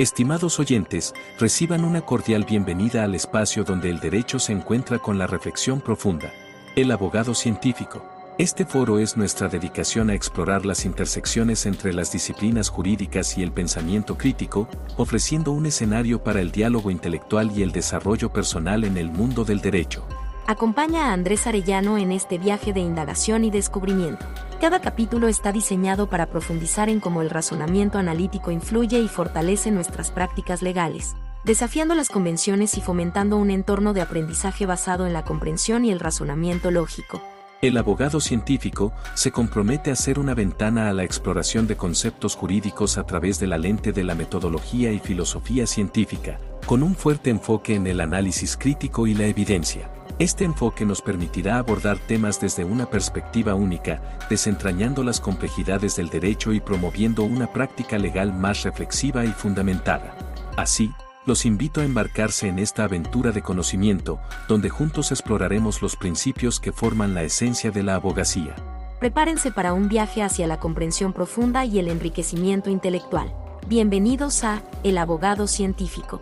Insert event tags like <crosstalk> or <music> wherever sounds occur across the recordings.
Estimados oyentes, reciban una cordial bienvenida al espacio donde el derecho se encuentra con la reflexión profunda. El abogado científico. Este foro es nuestra dedicación a explorar las intersecciones entre las disciplinas jurídicas y el pensamiento crítico, ofreciendo un escenario para el diálogo intelectual y el desarrollo personal en el mundo del derecho. Acompaña a Andrés Arellano en este viaje de indagación y descubrimiento. Cada capítulo está diseñado para profundizar en cómo el razonamiento analítico influye y fortalece nuestras prácticas legales, desafiando las convenciones y fomentando un entorno de aprendizaje basado en la comprensión y el razonamiento lógico. El abogado científico se compromete a ser una ventana a la exploración de conceptos jurídicos a través de la lente de la metodología y filosofía científica, con un fuerte enfoque en el análisis crítico y la evidencia. Este enfoque nos permitirá abordar temas desde una perspectiva única, desentrañando las complejidades del derecho y promoviendo una práctica legal más reflexiva y fundamentada. Así, los invito a embarcarse en esta aventura de conocimiento, donde juntos exploraremos los principios que forman la esencia de la abogacía. Prepárense para un viaje hacia la comprensión profunda y el enriquecimiento intelectual. Bienvenidos a El Abogado Científico.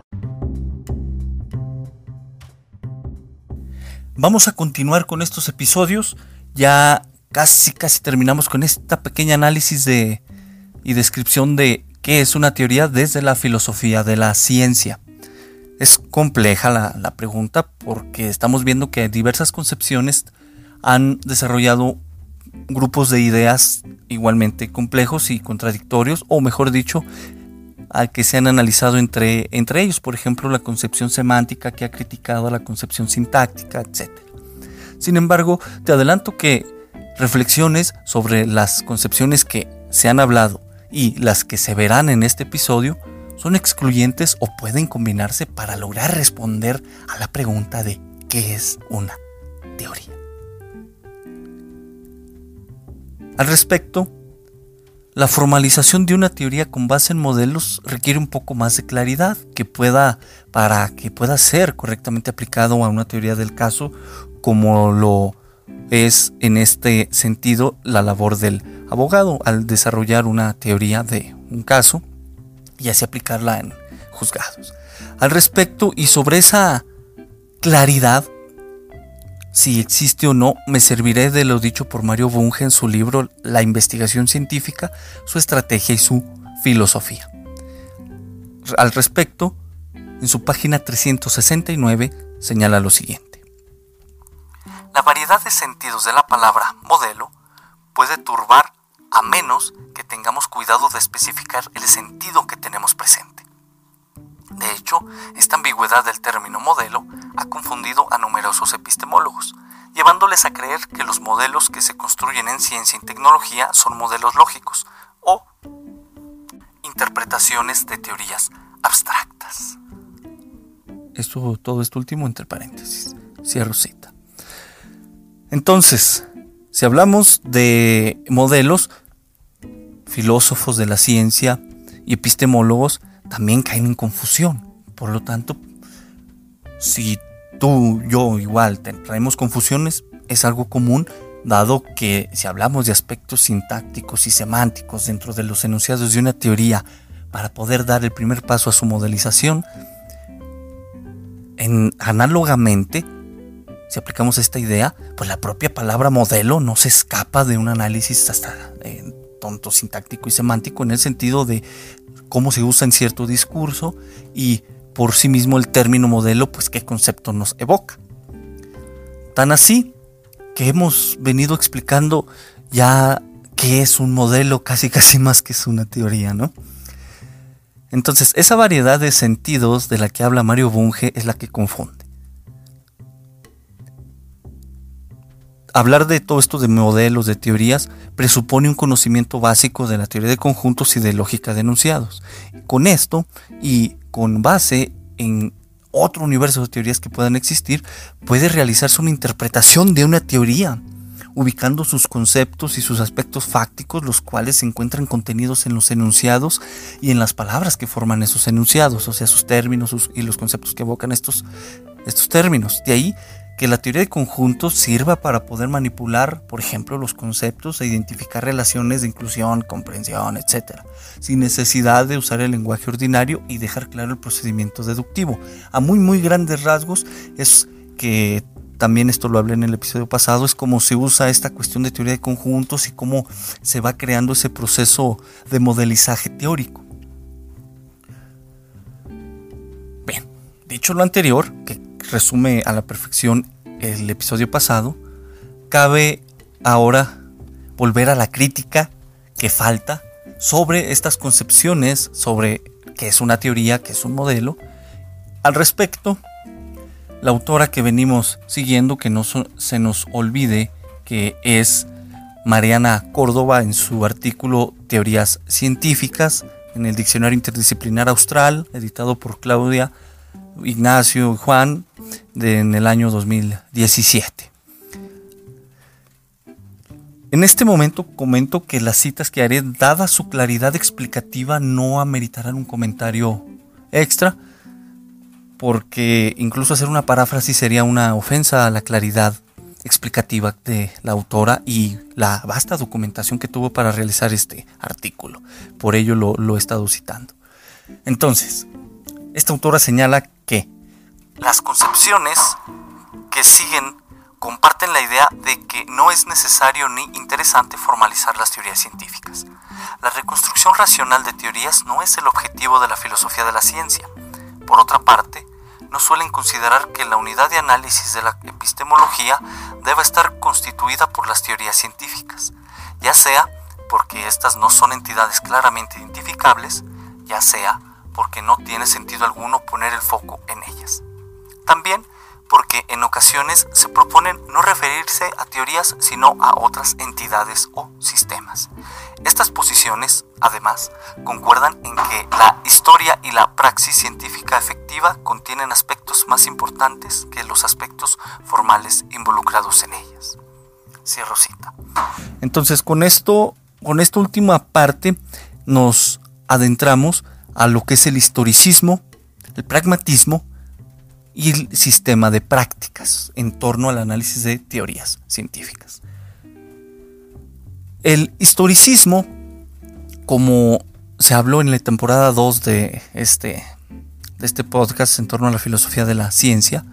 Vamos a continuar con estos episodios. Ya casi casi terminamos con esta pequeña análisis de y descripción de qué es una teoría desde la filosofía de la ciencia. Es compleja la, la pregunta porque estamos viendo que diversas concepciones han desarrollado grupos de ideas igualmente complejos y contradictorios, o mejor dicho, al que se han analizado entre, entre ellos, por ejemplo, la concepción semántica que ha criticado a la concepción sintáctica, etc. Sin embargo, te adelanto que reflexiones sobre las concepciones que se han hablado y las que se verán en este episodio son excluyentes o pueden combinarse para lograr responder a la pregunta de ¿qué es una teoría? Al respecto, la formalización de una teoría con base en modelos requiere un poco más de claridad que pueda para que pueda ser correctamente aplicado a una teoría del caso como lo es en este sentido la labor del abogado al desarrollar una teoría de un caso y así aplicarla en juzgados. Al respecto y sobre esa claridad si existe o no, me serviré de lo dicho por Mario Bunge en su libro La investigación científica, su estrategia y su filosofía. Al respecto, en su página 369 señala lo siguiente. La variedad de sentidos de la palabra modelo puede turbar a menos que tengamos cuidado de especificar el sentido que tenemos presente. De hecho, esta ambigüedad del término modelo ha confundido a numerosos epistemólogos, llevándoles a creer que los modelos que se construyen en ciencia y tecnología son modelos lógicos o interpretaciones de teorías abstractas. Esto, todo esto último entre paréntesis. Cierro cita. Entonces, si hablamos de modelos, filósofos de la ciencia y epistemólogos también caen en confusión. Por lo tanto, si tú, yo igual traemos confusiones, es algo común, dado que si hablamos de aspectos sintácticos y semánticos dentro de los enunciados de una teoría para poder dar el primer paso a su modelización, en, análogamente, si aplicamos esta idea, pues la propia palabra modelo no se escapa de un análisis hasta eh, tonto sintáctico y semántico en el sentido de cómo se usa en cierto discurso y por sí mismo el término modelo, pues qué concepto nos evoca. Tan así que hemos venido explicando ya qué es un modelo casi casi más que es una teoría, ¿no? Entonces, esa variedad de sentidos de la que habla Mario Bunge es la que confunde. Hablar de todo esto de modelos, de teorías, presupone un conocimiento básico de la teoría de conjuntos y de lógica de enunciados. Con esto y con base en otro universo de teorías que puedan existir, puede realizarse una interpretación de una teoría, ubicando sus conceptos y sus aspectos fácticos, los cuales se encuentran contenidos en los enunciados y en las palabras que forman esos enunciados, o sea, sus términos y los conceptos que evocan estos, estos términos. De ahí que la teoría de conjuntos sirva para poder manipular, por ejemplo, los conceptos e identificar relaciones de inclusión, comprensión, etc., sin necesidad de usar el lenguaje ordinario y dejar claro el procedimiento deductivo. A muy, muy grandes rasgos es que también esto lo hablé en el episodio pasado, es cómo se usa esta cuestión de teoría de conjuntos y cómo se va creando ese proceso de modelizaje teórico. Bien, dicho lo anterior, que resume a la perfección el episodio pasado, cabe ahora volver a la crítica que falta sobre estas concepciones, sobre qué es una teoría, qué es un modelo. Al respecto, la autora que venimos siguiendo, que no se nos olvide que es Mariana Córdoba en su artículo Teorías Científicas en el Diccionario Interdisciplinar Austral, editado por Claudia Ignacio y Juan en el año 2017. En este momento comento que las citas que haré, dada su claridad explicativa, no ameritarán un comentario extra, porque incluso hacer una paráfrasis sería una ofensa a la claridad explicativa de la autora y la vasta documentación que tuvo para realizar este artículo. Por ello lo, lo he estado citando. Entonces, esta autora señala que las concepciones que siguen comparten la idea de que no es necesario ni interesante formalizar las teorías científicas. La reconstrucción racional de teorías no es el objetivo de la filosofía de la ciencia. Por otra parte, no suelen considerar que la unidad de análisis de la epistemología debe estar constituida por las teorías científicas, ya sea porque éstas no son entidades claramente identificables, ya sea porque no tiene sentido alguno poner el foco en ellas. También porque en ocasiones se proponen no referirse a teorías sino a otras entidades o sistemas. Estas posiciones, además, concuerdan en que la historia y la praxis científica efectiva contienen aspectos más importantes que los aspectos formales involucrados en ellas. Cierro cita. Entonces, con esto, con esta última parte, nos adentramos a lo que es el historicismo, el pragmatismo y el sistema de prácticas en torno al análisis de teorías científicas. El historicismo, como se habló en la temporada 2 de este, de este podcast en torno a la filosofía de la ciencia,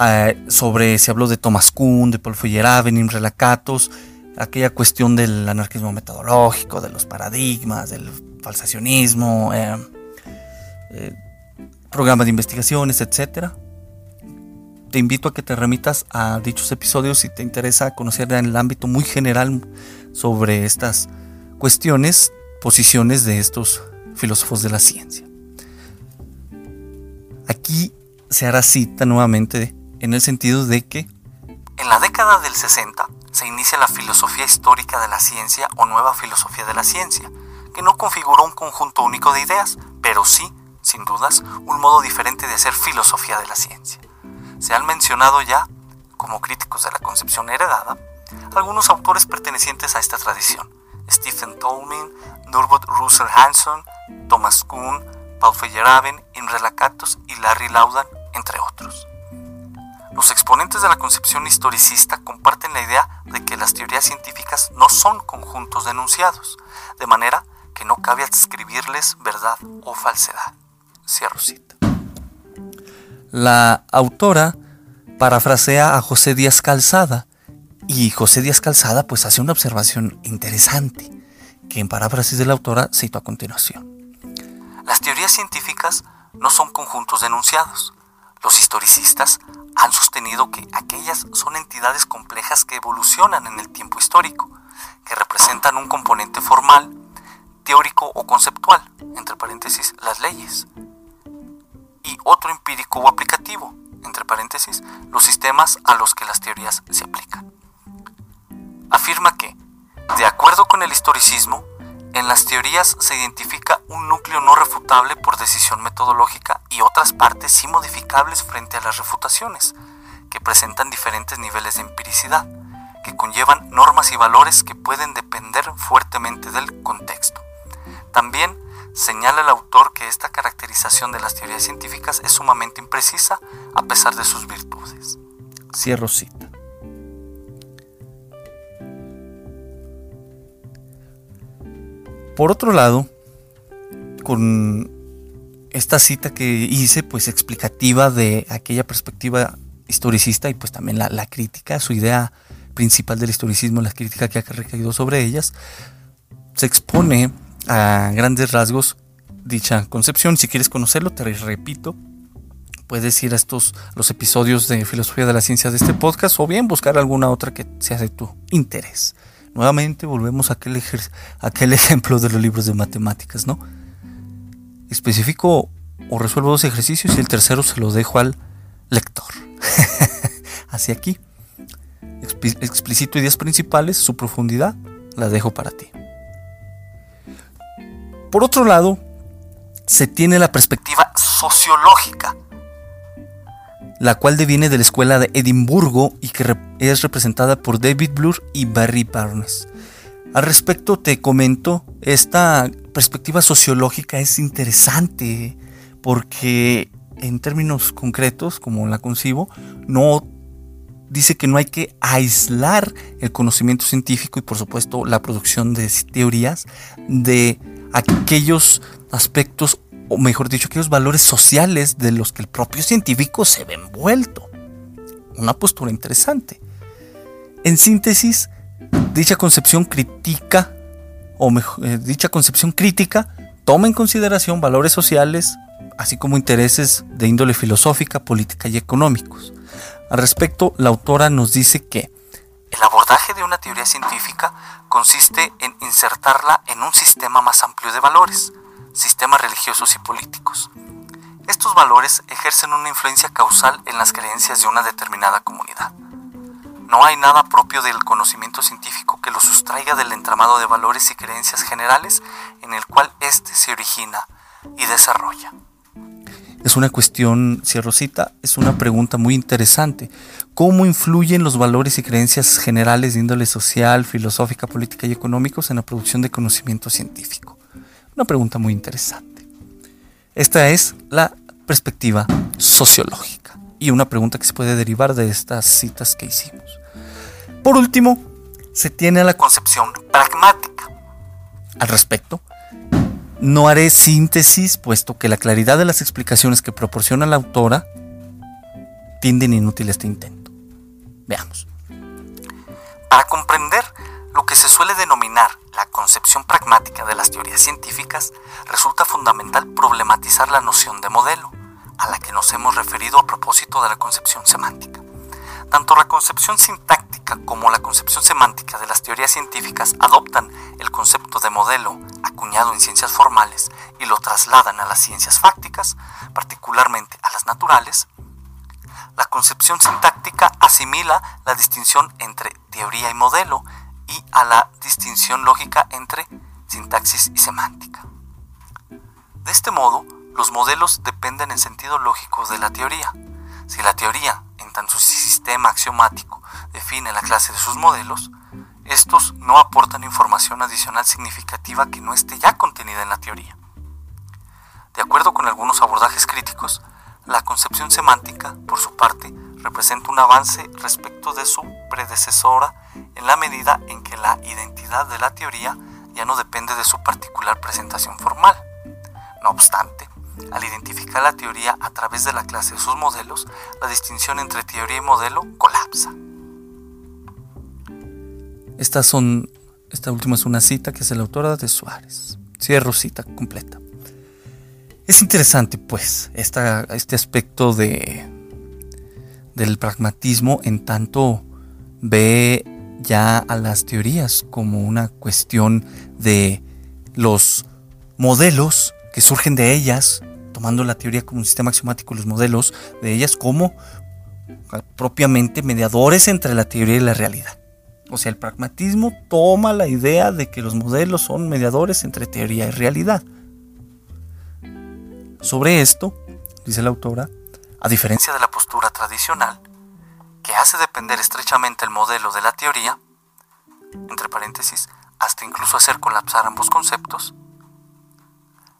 eh, sobre, se habló de Thomas Kuhn, de Paul Feyerabend, Imre Lakatos, aquella cuestión del anarquismo metodológico, de los paradigmas, del falsacionismo, eh, eh, programas de investigaciones, etc. Te invito a que te remitas a dichos episodios si te interesa conocer en el ámbito muy general sobre estas cuestiones, posiciones de estos filósofos de la ciencia. Aquí se hará cita nuevamente en el sentido de que en la década del 60 se inicia la filosofía histórica de la ciencia o nueva filosofía de la ciencia, que no configuró un conjunto único de ideas, pero sí, sin dudas, un modo diferente de hacer filosofía de la ciencia. Se han mencionado ya, como críticos de la concepción heredada, algunos autores pertenecientes a esta tradición, Stephen Tolman, Norbert Russell Hanson, Thomas Kuhn, Paul Feyerabend, Imre Lakatos y Larry Laudan, entre otros. Los exponentes de la concepción historicista comparten la idea de que las teorías científicas no son conjuntos denunciados, de manera que no cabe adscribirles verdad o falsedad. La autora parafrasea a José Díaz Calzada y José Díaz Calzada pues hace una observación interesante que en paráfrasis de la autora cito a continuación. Las teorías científicas no son conjuntos denunciados. Los historicistas han sostenido que aquellas son entidades complejas que evolucionan en el tiempo histórico, que representan un componente formal, teórico o conceptual, entre paréntesis, las leyes, y otro empírico o aplicativo, entre paréntesis, los sistemas a los que las teorías se aplican. Afirma que, de acuerdo con el historicismo, en las teorías se identifica un núcleo no refutable por decisión metodológica y otras partes sí modificables frente a las refutaciones, que presentan diferentes niveles de empiricidad, que conllevan normas y valores que pueden depender fuertemente del contexto. También señala el autor que esta caracterización de las teorías científicas es sumamente imprecisa a pesar de sus virtudes. Cierro cita. Por otro lado, con esta cita que hice, pues explicativa de aquella perspectiva historicista y pues también la, crítica, su idea principal del historicismo, la crítica que ha recaído sobre ellas, se expone a grandes rasgos dicha concepción. Si quieres conocerlo, te repito, puedes ir a estos los episodios de filosofía de la ciencia de este podcast o bien buscar alguna otra que sea de tu interés. Nuevamente volvemos a aquel, <laughs> ejemplo de los libros de matemáticas, ¿no? Especifico o resuelvo dos ejercicios y el tercero se lo dejo al lector. <laughs> Hacia aquí. Explicito ideas principales, su profundidad la dejo para ti. Por otro lado, se tiene la perspectiva sociológica, la cual deviene de la escuela de Edimburgo y que es representada por David Blur y Barry Barnes. Al respecto te comento, esta perspectiva sociológica es interesante porque en términos concretos, como la concibo, no dice que no hay que aislar el conocimiento científico y por supuesto la producción de teorías de aquellos aspectos, o mejor dicho, aquellos valores sociales de los que el propio científico se ve envuelto. Una postura interesante. En síntesis, dicha concepción crítica, o mejor, eh, dicha concepción crítica, toma en consideración valores sociales, así como intereses de índole filosófica, política y económicos. Al respecto, la autora nos dice que el abordaje de una teoría científica consiste en insertarla en un sistema más amplio de valores, sistemas religiosos y políticos. Estos valores ejercen una influencia causal en las creencias de una determinada comunidad. No hay nada propio del conocimiento científico que lo sustraiga del entramado de valores y creencias generales en el cual éste se origina y desarrolla. Es una cuestión, cierro cita, es una pregunta muy interesante. ¿Cómo influyen los valores y creencias generales de índole social, filosófica, política y económicos en la producción de conocimiento científico? Una pregunta muy interesante. Esta es la perspectiva sociológica y una pregunta que se puede derivar de estas citas que hicimos. Por último, se tiene la concepción pragmática. Al respecto, no haré síntesis, puesto que la claridad de las explicaciones que proporciona la autora tienden inútil este intento. Veamos. Para comprender lo que se suele denominar la concepción pragmática de las teorías científicas, resulta fundamental problematizar la noción de modelo, a la que nos hemos referido a propósito de la concepción semántica. Tanto la concepción sintáctica como la concepción semántica de las teorías científicas adoptan el concepto de modelo acuñado en ciencias formales y lo trasladan a las ciencias fácticas, particularmente a las naturales. La concepción sintáctica asimila la distinción entre teoría y modelo y a la distinción lógica entre sintaxis y semántica. De este modo, los modelos dependen en sentido lógico de la teoría. Si la teoría tanto su sistema axiomático define la clase de sus modelos, estos no aportan información adicional significativa que no esté ya contenida en la teoría. De acuerdo con algunos abordajes críticos, la concepción semántica, por su parte, representa un avance respecto de su predecesora en la medida en que la identidad de la teoría ya no depende de su particular presentación formal. No obstante, al identificar la teoría a través de la clase de sus modelos, la distinción entre teoría y modelo colapsa. Estas son, esta última es una cita que es la autora de Suárez. Cierro cita completa. Es interesante, pues, este aspecto de, del pragmatismo en tanto ve ya a las teorías como una cuestión de los modelos que surgen de ellas, tomando la teoría como un sistema axiomático, los modelos de ellas como propiamente mediadores entre la teoría y la realidad. O sea, el pragmatismo toma la idea de que los modelos son mediadores entre teoría y realidad. Sobre esto, dice la autora, a diferencia de la postura tradicional, que hace depender estrechamente el modelo de la teoría, entre paréntesis, hasta incluso hacer colapsar ambos conceptos,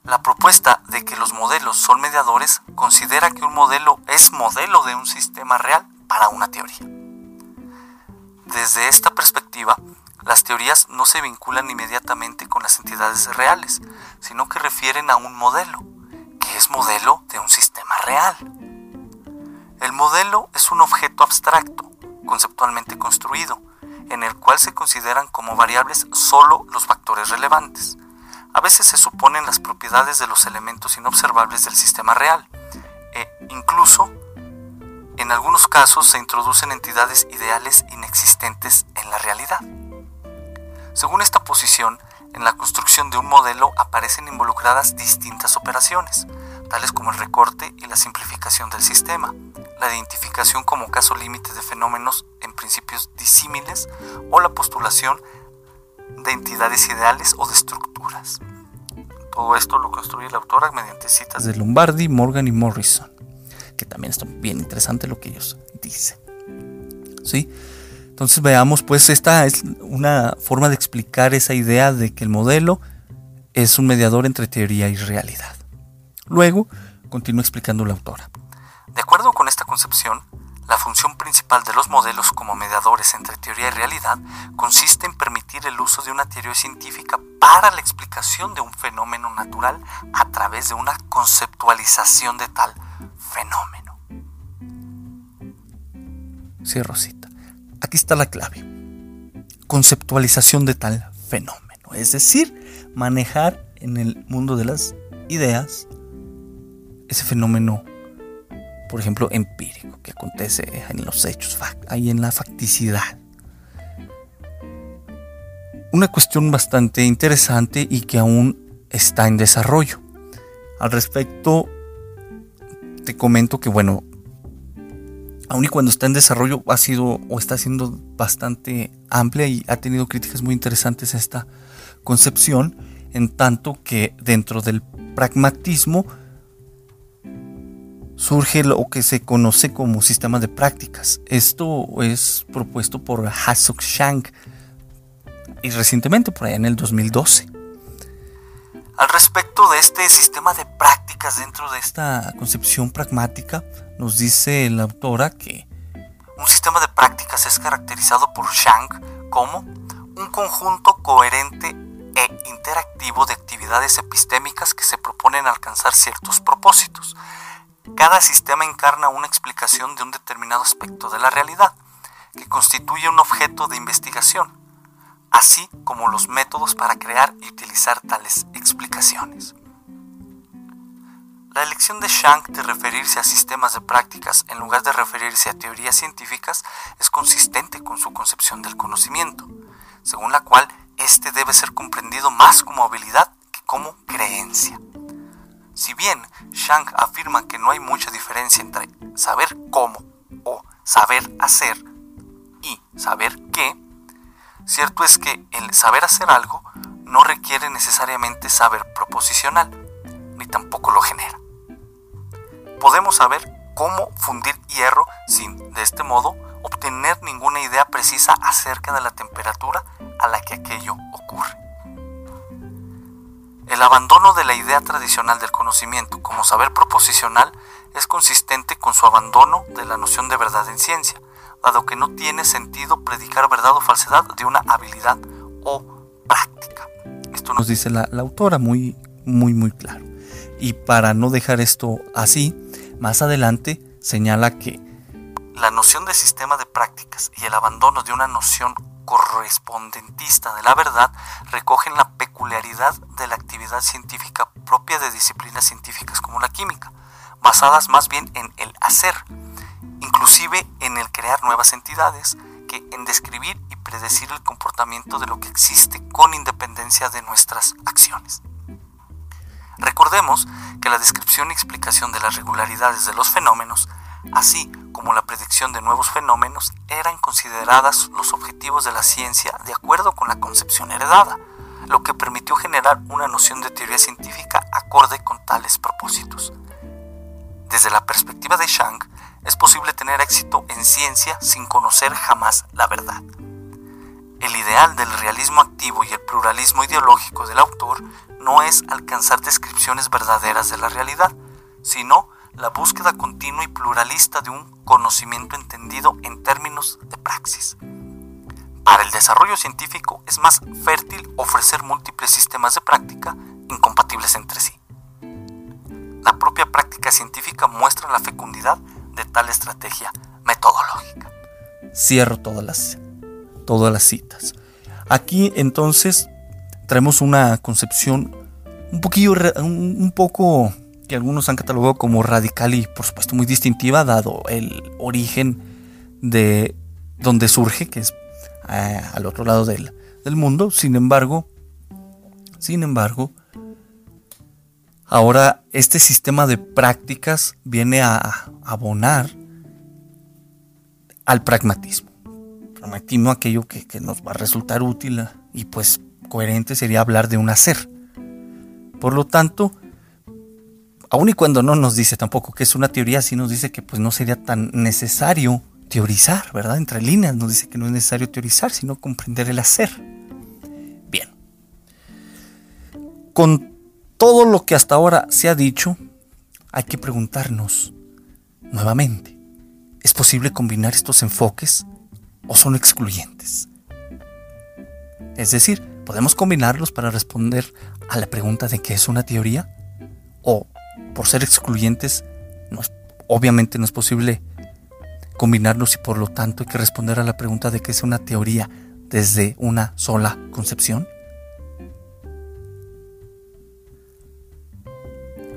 la propuesta de que los modelos son mediadores considera que un modelo es modelo de un sistema real para una teoría. Desde esta perspectiva, las teorías no se vinculan inmediatamente con las entidades reales, sino que refieren a un modelo, que es modelo de un sistema real. El modelo es un objeto abstracto, conceptualmente construido, en el cual se consideran como variables solo los factores relevantes. A veces se suponen las propiedades de los elementos inobservables del sistema real, e incluso en algunos casos se introducen entidades ideales inexistentes en la realidad. Según esta posición, en la construcción de un modelo aparecen involucradas distintas operaciones, tales como el recorte y la simplificación del sistema, la identificación como caso límite de fenómenos en principios disímiles o la postulación de entidades ideales o de estructuras. Todo esto lo construye la autora mediante citas de Lombardi, Morgan y Morrison, que también está bien interesante lo que ellos dicen. ¿Sí? Entonces veamos, pues esta es una forma de explicar esa idea de que el modelo es un mediador entre teoría y realidad. Luego, continúa explicando la autora. De acuerdo con esta concepción, la función principal de los modelos como mediadores entre teoría y realidad consiste en permitir el uso de una teoría científica para la explicación de un fenómeno natural a través de una conceptualización de tal fenómeno. Sí, Rosita. Aquí está la clave. Conceptualización de tal fenómeno. Es decir, manejar en el mundo de las ideas ese fenómeno, por ejemplo, empírico, que acontece en los hechos, ahí en la facticidad. Una cuestión bastante interesante y que aún está en desarrollo. Al respecto, te comento que, bueno, aun y cuando está en desarrollo, ha sido o está siendo bastante amplia y ha tenido críticas muy interesantes esta concepción, en tanto que dentro del pragmatismo surge lo que se conoce como sistema de prácticas. Esto es propuesto por Hasok Shank y recientemente, por allá en el 2012. Al respecto de este sistema de prácticas dentro de esta concepción pragmática, nos dice la autora que un sistema de prácticas es caracterizado por Shank como un conjunto coherente e interactivo de actividades epistémicas que se proponen alcanzar ciertos propósitos. Cada sistema encarna una explicación de un determinado aspecto de la realidad, que constituye un objeto de investigación, así como los métodos para crear y utilizar tales explicaciones. La elección de Shank de referirse a sistemas de prácticas en lugar de referirse a teorías científicas es consistente con su concepción del conocimiento, según la cual éste debe ser comprendido más como habilidad que como creencia. Si bien Shank afirma que no hay mucha diferencia entre saber cómo o saber hacer y saber qué, cierto es que el saber hacer algo no requiere necesariamente saber proposicional, ni tampoco lo genera. Podemos saber cómo fundir hierro sin, de este modo, obtener ninguna idea precisa acerca de la temperatura a la que aquello ocurre. El abandono de la idea tradicional del conocimiento como saber proposicional es consistente con su abandono de la noción de verdad en ciencia, dado que no tiene sentido predicar verdad o falsedad de una habilidad o práctica. Esto nos dice la, autora muy, muy, muy claro. Y para no dejar esto así, más adelante señala que la noción de sistema de prácticas y el abandono de una noción correspondentista de la verdad recogen la peculiaridad de la actividad científica propia de disciplinas científicas como la química, basadas más bien en el hacer, inclusive en el crear nuevas entidades, que en describir y predecir el comportamiento de lo que existe con independencia de nuestras acciones. Recordemos que la descripción y explicación de las regularidades de los fenómenos, así como la predicción de nuevos fenómenos eran consideradas los objetivos de la ciencia de acuerdo con la concepción heredada, lo que permitió generar una noción de teoría científica acorde con tales propósitos. Desde la perspectiva de Shank, es posible tener éxito en ciencia sin conocer jamás la verdad. El ideal del realismo activo y el pluralismo ideológico del autor no es alcanzar descripciones verdaderas de la realidad, sino la búsqueda continua y pluralista de un conocimiento entendido en términos de praxis. Para el desarrollo científico es más fértil ofrecer múltiples sistemas de práctica incompatibles entre sí. La propia práctica científica muestra la fecundidad de tal estrategia metodológica. Cierro todas las, todas las citas. Aquí entonces traemos una concepción un poquillo, un poco que algunos han catalogado como radical y por supuesto muy distintiva dado el origen de donde surge, que es eh, al otro lado del, del mundo. Sin embargo, sin embargo, ahora este sistema de prácticas viene a abonar al pragmatismo. Pragmatismo aquello que, que nos va a resultar útil y pues coherente sería hablar de un hacer. Por lo tanto, aun y cuando no nos dice tampoco que es una teoría, sí nos dice que pues no sería tan necesario teorizar, ¿verdad? Entre líneas nos dice que no es necesario teorizar, sino comprender el hacer. Bien. Con todo lo que hasta ahora se ha dicho, hay que preguntarnos nuevamente, ¿es posible combinar estos enfoques o son excluyentes? Es decir, ¿podemos combinarlos para responder a la pregunta de qué es una teoría? ¿O por ser excluyentes, no obviamente no es posible combinarlos y por lo tanto hay que responder a la pregunta de qué es una teoría desde una sola concepción?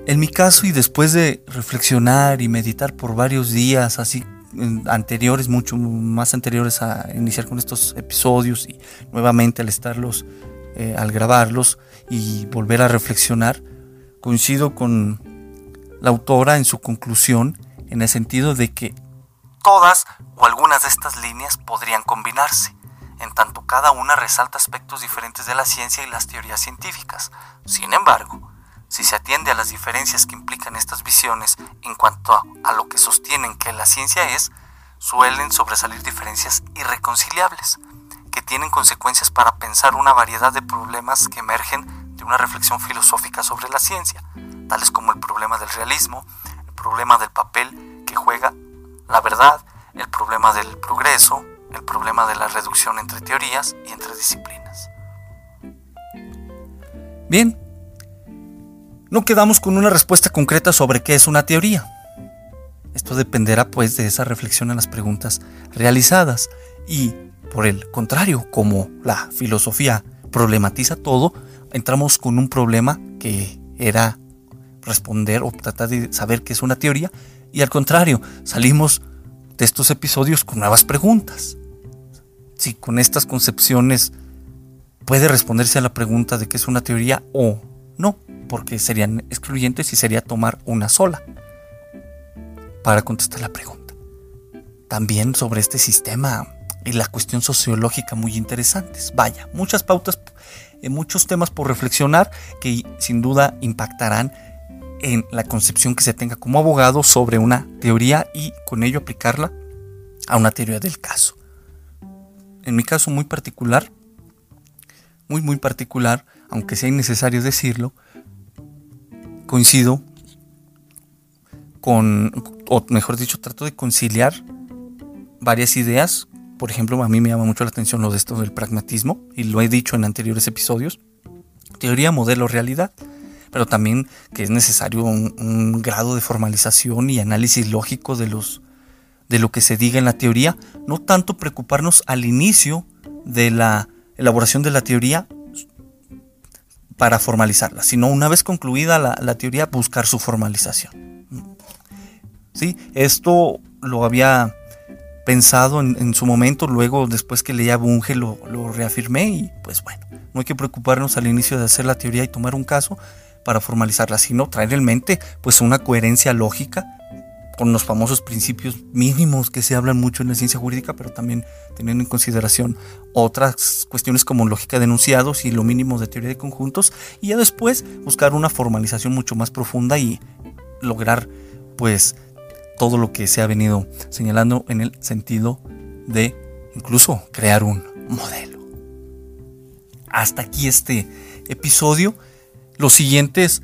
En mi caso y después de reflexionar y meditar por varios días, así anteriores, mucho más anteriores a iniciar con estos episodios y nuevamente al estarlos, eh, al grabarlos y volver a reflexionar, coincido con la autora en su conclusión en el sentido de que todas o algunas de estas líneas podrían combinarse, en tanto cada una resalta aspectos diferentes de la ciencia y las teorías científicas. Sin embargo, si se atiende a las diferencias que implican estas visiones en cuanto a, lo que sostienen que la ciencia es, suelen sobresalir diferencias irreconciliables, que tienen consecuencias para pensar una variedad de problemas que emergen de una reflexión filosófica sobre la ciencia, tales como el problema del realismo, el problema del papel que juega la verdad, el problema del progreso, el problema de la reducción entre teorías y entre disciplinas. Bien, no quedamos con una respuesta concreta sobre qué es una teoría. Esto dependerá pues de esa reflexión en las preguntas realizadas y por el contrario, como la filosofía problematiza todo, entramos con un problema que era responder o tratar de saber qué es una teoría y al contrario, salimos de estos episodios con nuevas preguntas. Si con estas concepciones puede responderse a la pregunta de qué es una teoría o no porque serían excluyentes y sería tomar una sola para contestar la pregunta. También sobre este sistema y la cuestión sociológica muy interesantes. Vaya, muchas pautas, eh, muchos temas por reflexionar que sin duda impactarán en la concepción que se tenga como abogado sobre una teoría y con ello aplicarla a una teoría del caso. En mi caso muy particular, muy muy particular, aunque sea innecesario decirlo, coincido con, o mejor dicho, trato de conciliar varias ideas. Por ejemplo, a mí me llama mucho la atención lo de esto del pragmatismo, y lo he dicho en anteriores episodios. Teoría, modelo, realidad. Pero también que es necesario un, grado de formalización y análisis lógico de, los, de lo que se diga en la teoría. No tanto preocuparnos al inicio de la elaboración de la teoría, para formalizarla, sino una vez concluida la, teoría, buscar su formalización. ¿Sí? Esto lo había pensado en, su momento, luego después que leía Bunge lo, lo reafirmé y pues bueno, no hay que preocuparnos al inicio de hacer la teoría y tomar un caso para formalizarla, sino traer en mente pues una coherencia lógica con los famosos principios mínimos que se hablan mucho en la ciencia jurídica, pero también teniendo en consideración otras cuestiones como lógica de enunciados y lo mínimo de teoría de conjuntos, y ya después buscar una formalización mucho más profunda y lograr pues todo lo que se ha venido señalando en el sentido de incluso crear un modelo. Hasta aquí este episodio. Los siguientes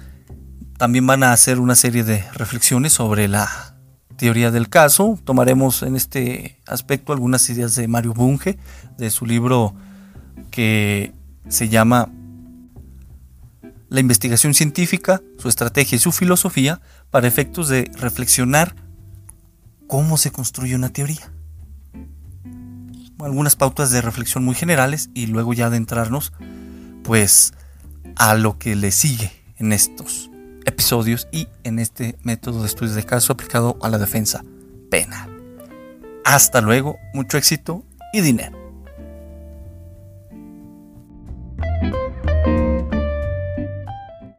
También van a hacer una serie de reflexiones sobre la teoría del caso. Tomaremos en este aspecto algunas ideas de Mario Bunge, de su libro que se llama La investigación científica, su estrategia y su filosofía para efectos de reflexionar cómo se construye una teoría. Algunas pautas de reflexión muy generales y luego ya adentrarnos pues a lo que le sigue en estos episodios y en este método de estudios de caso aplicado a la defensa penal. Hasta luego, mucho éxito y dinero.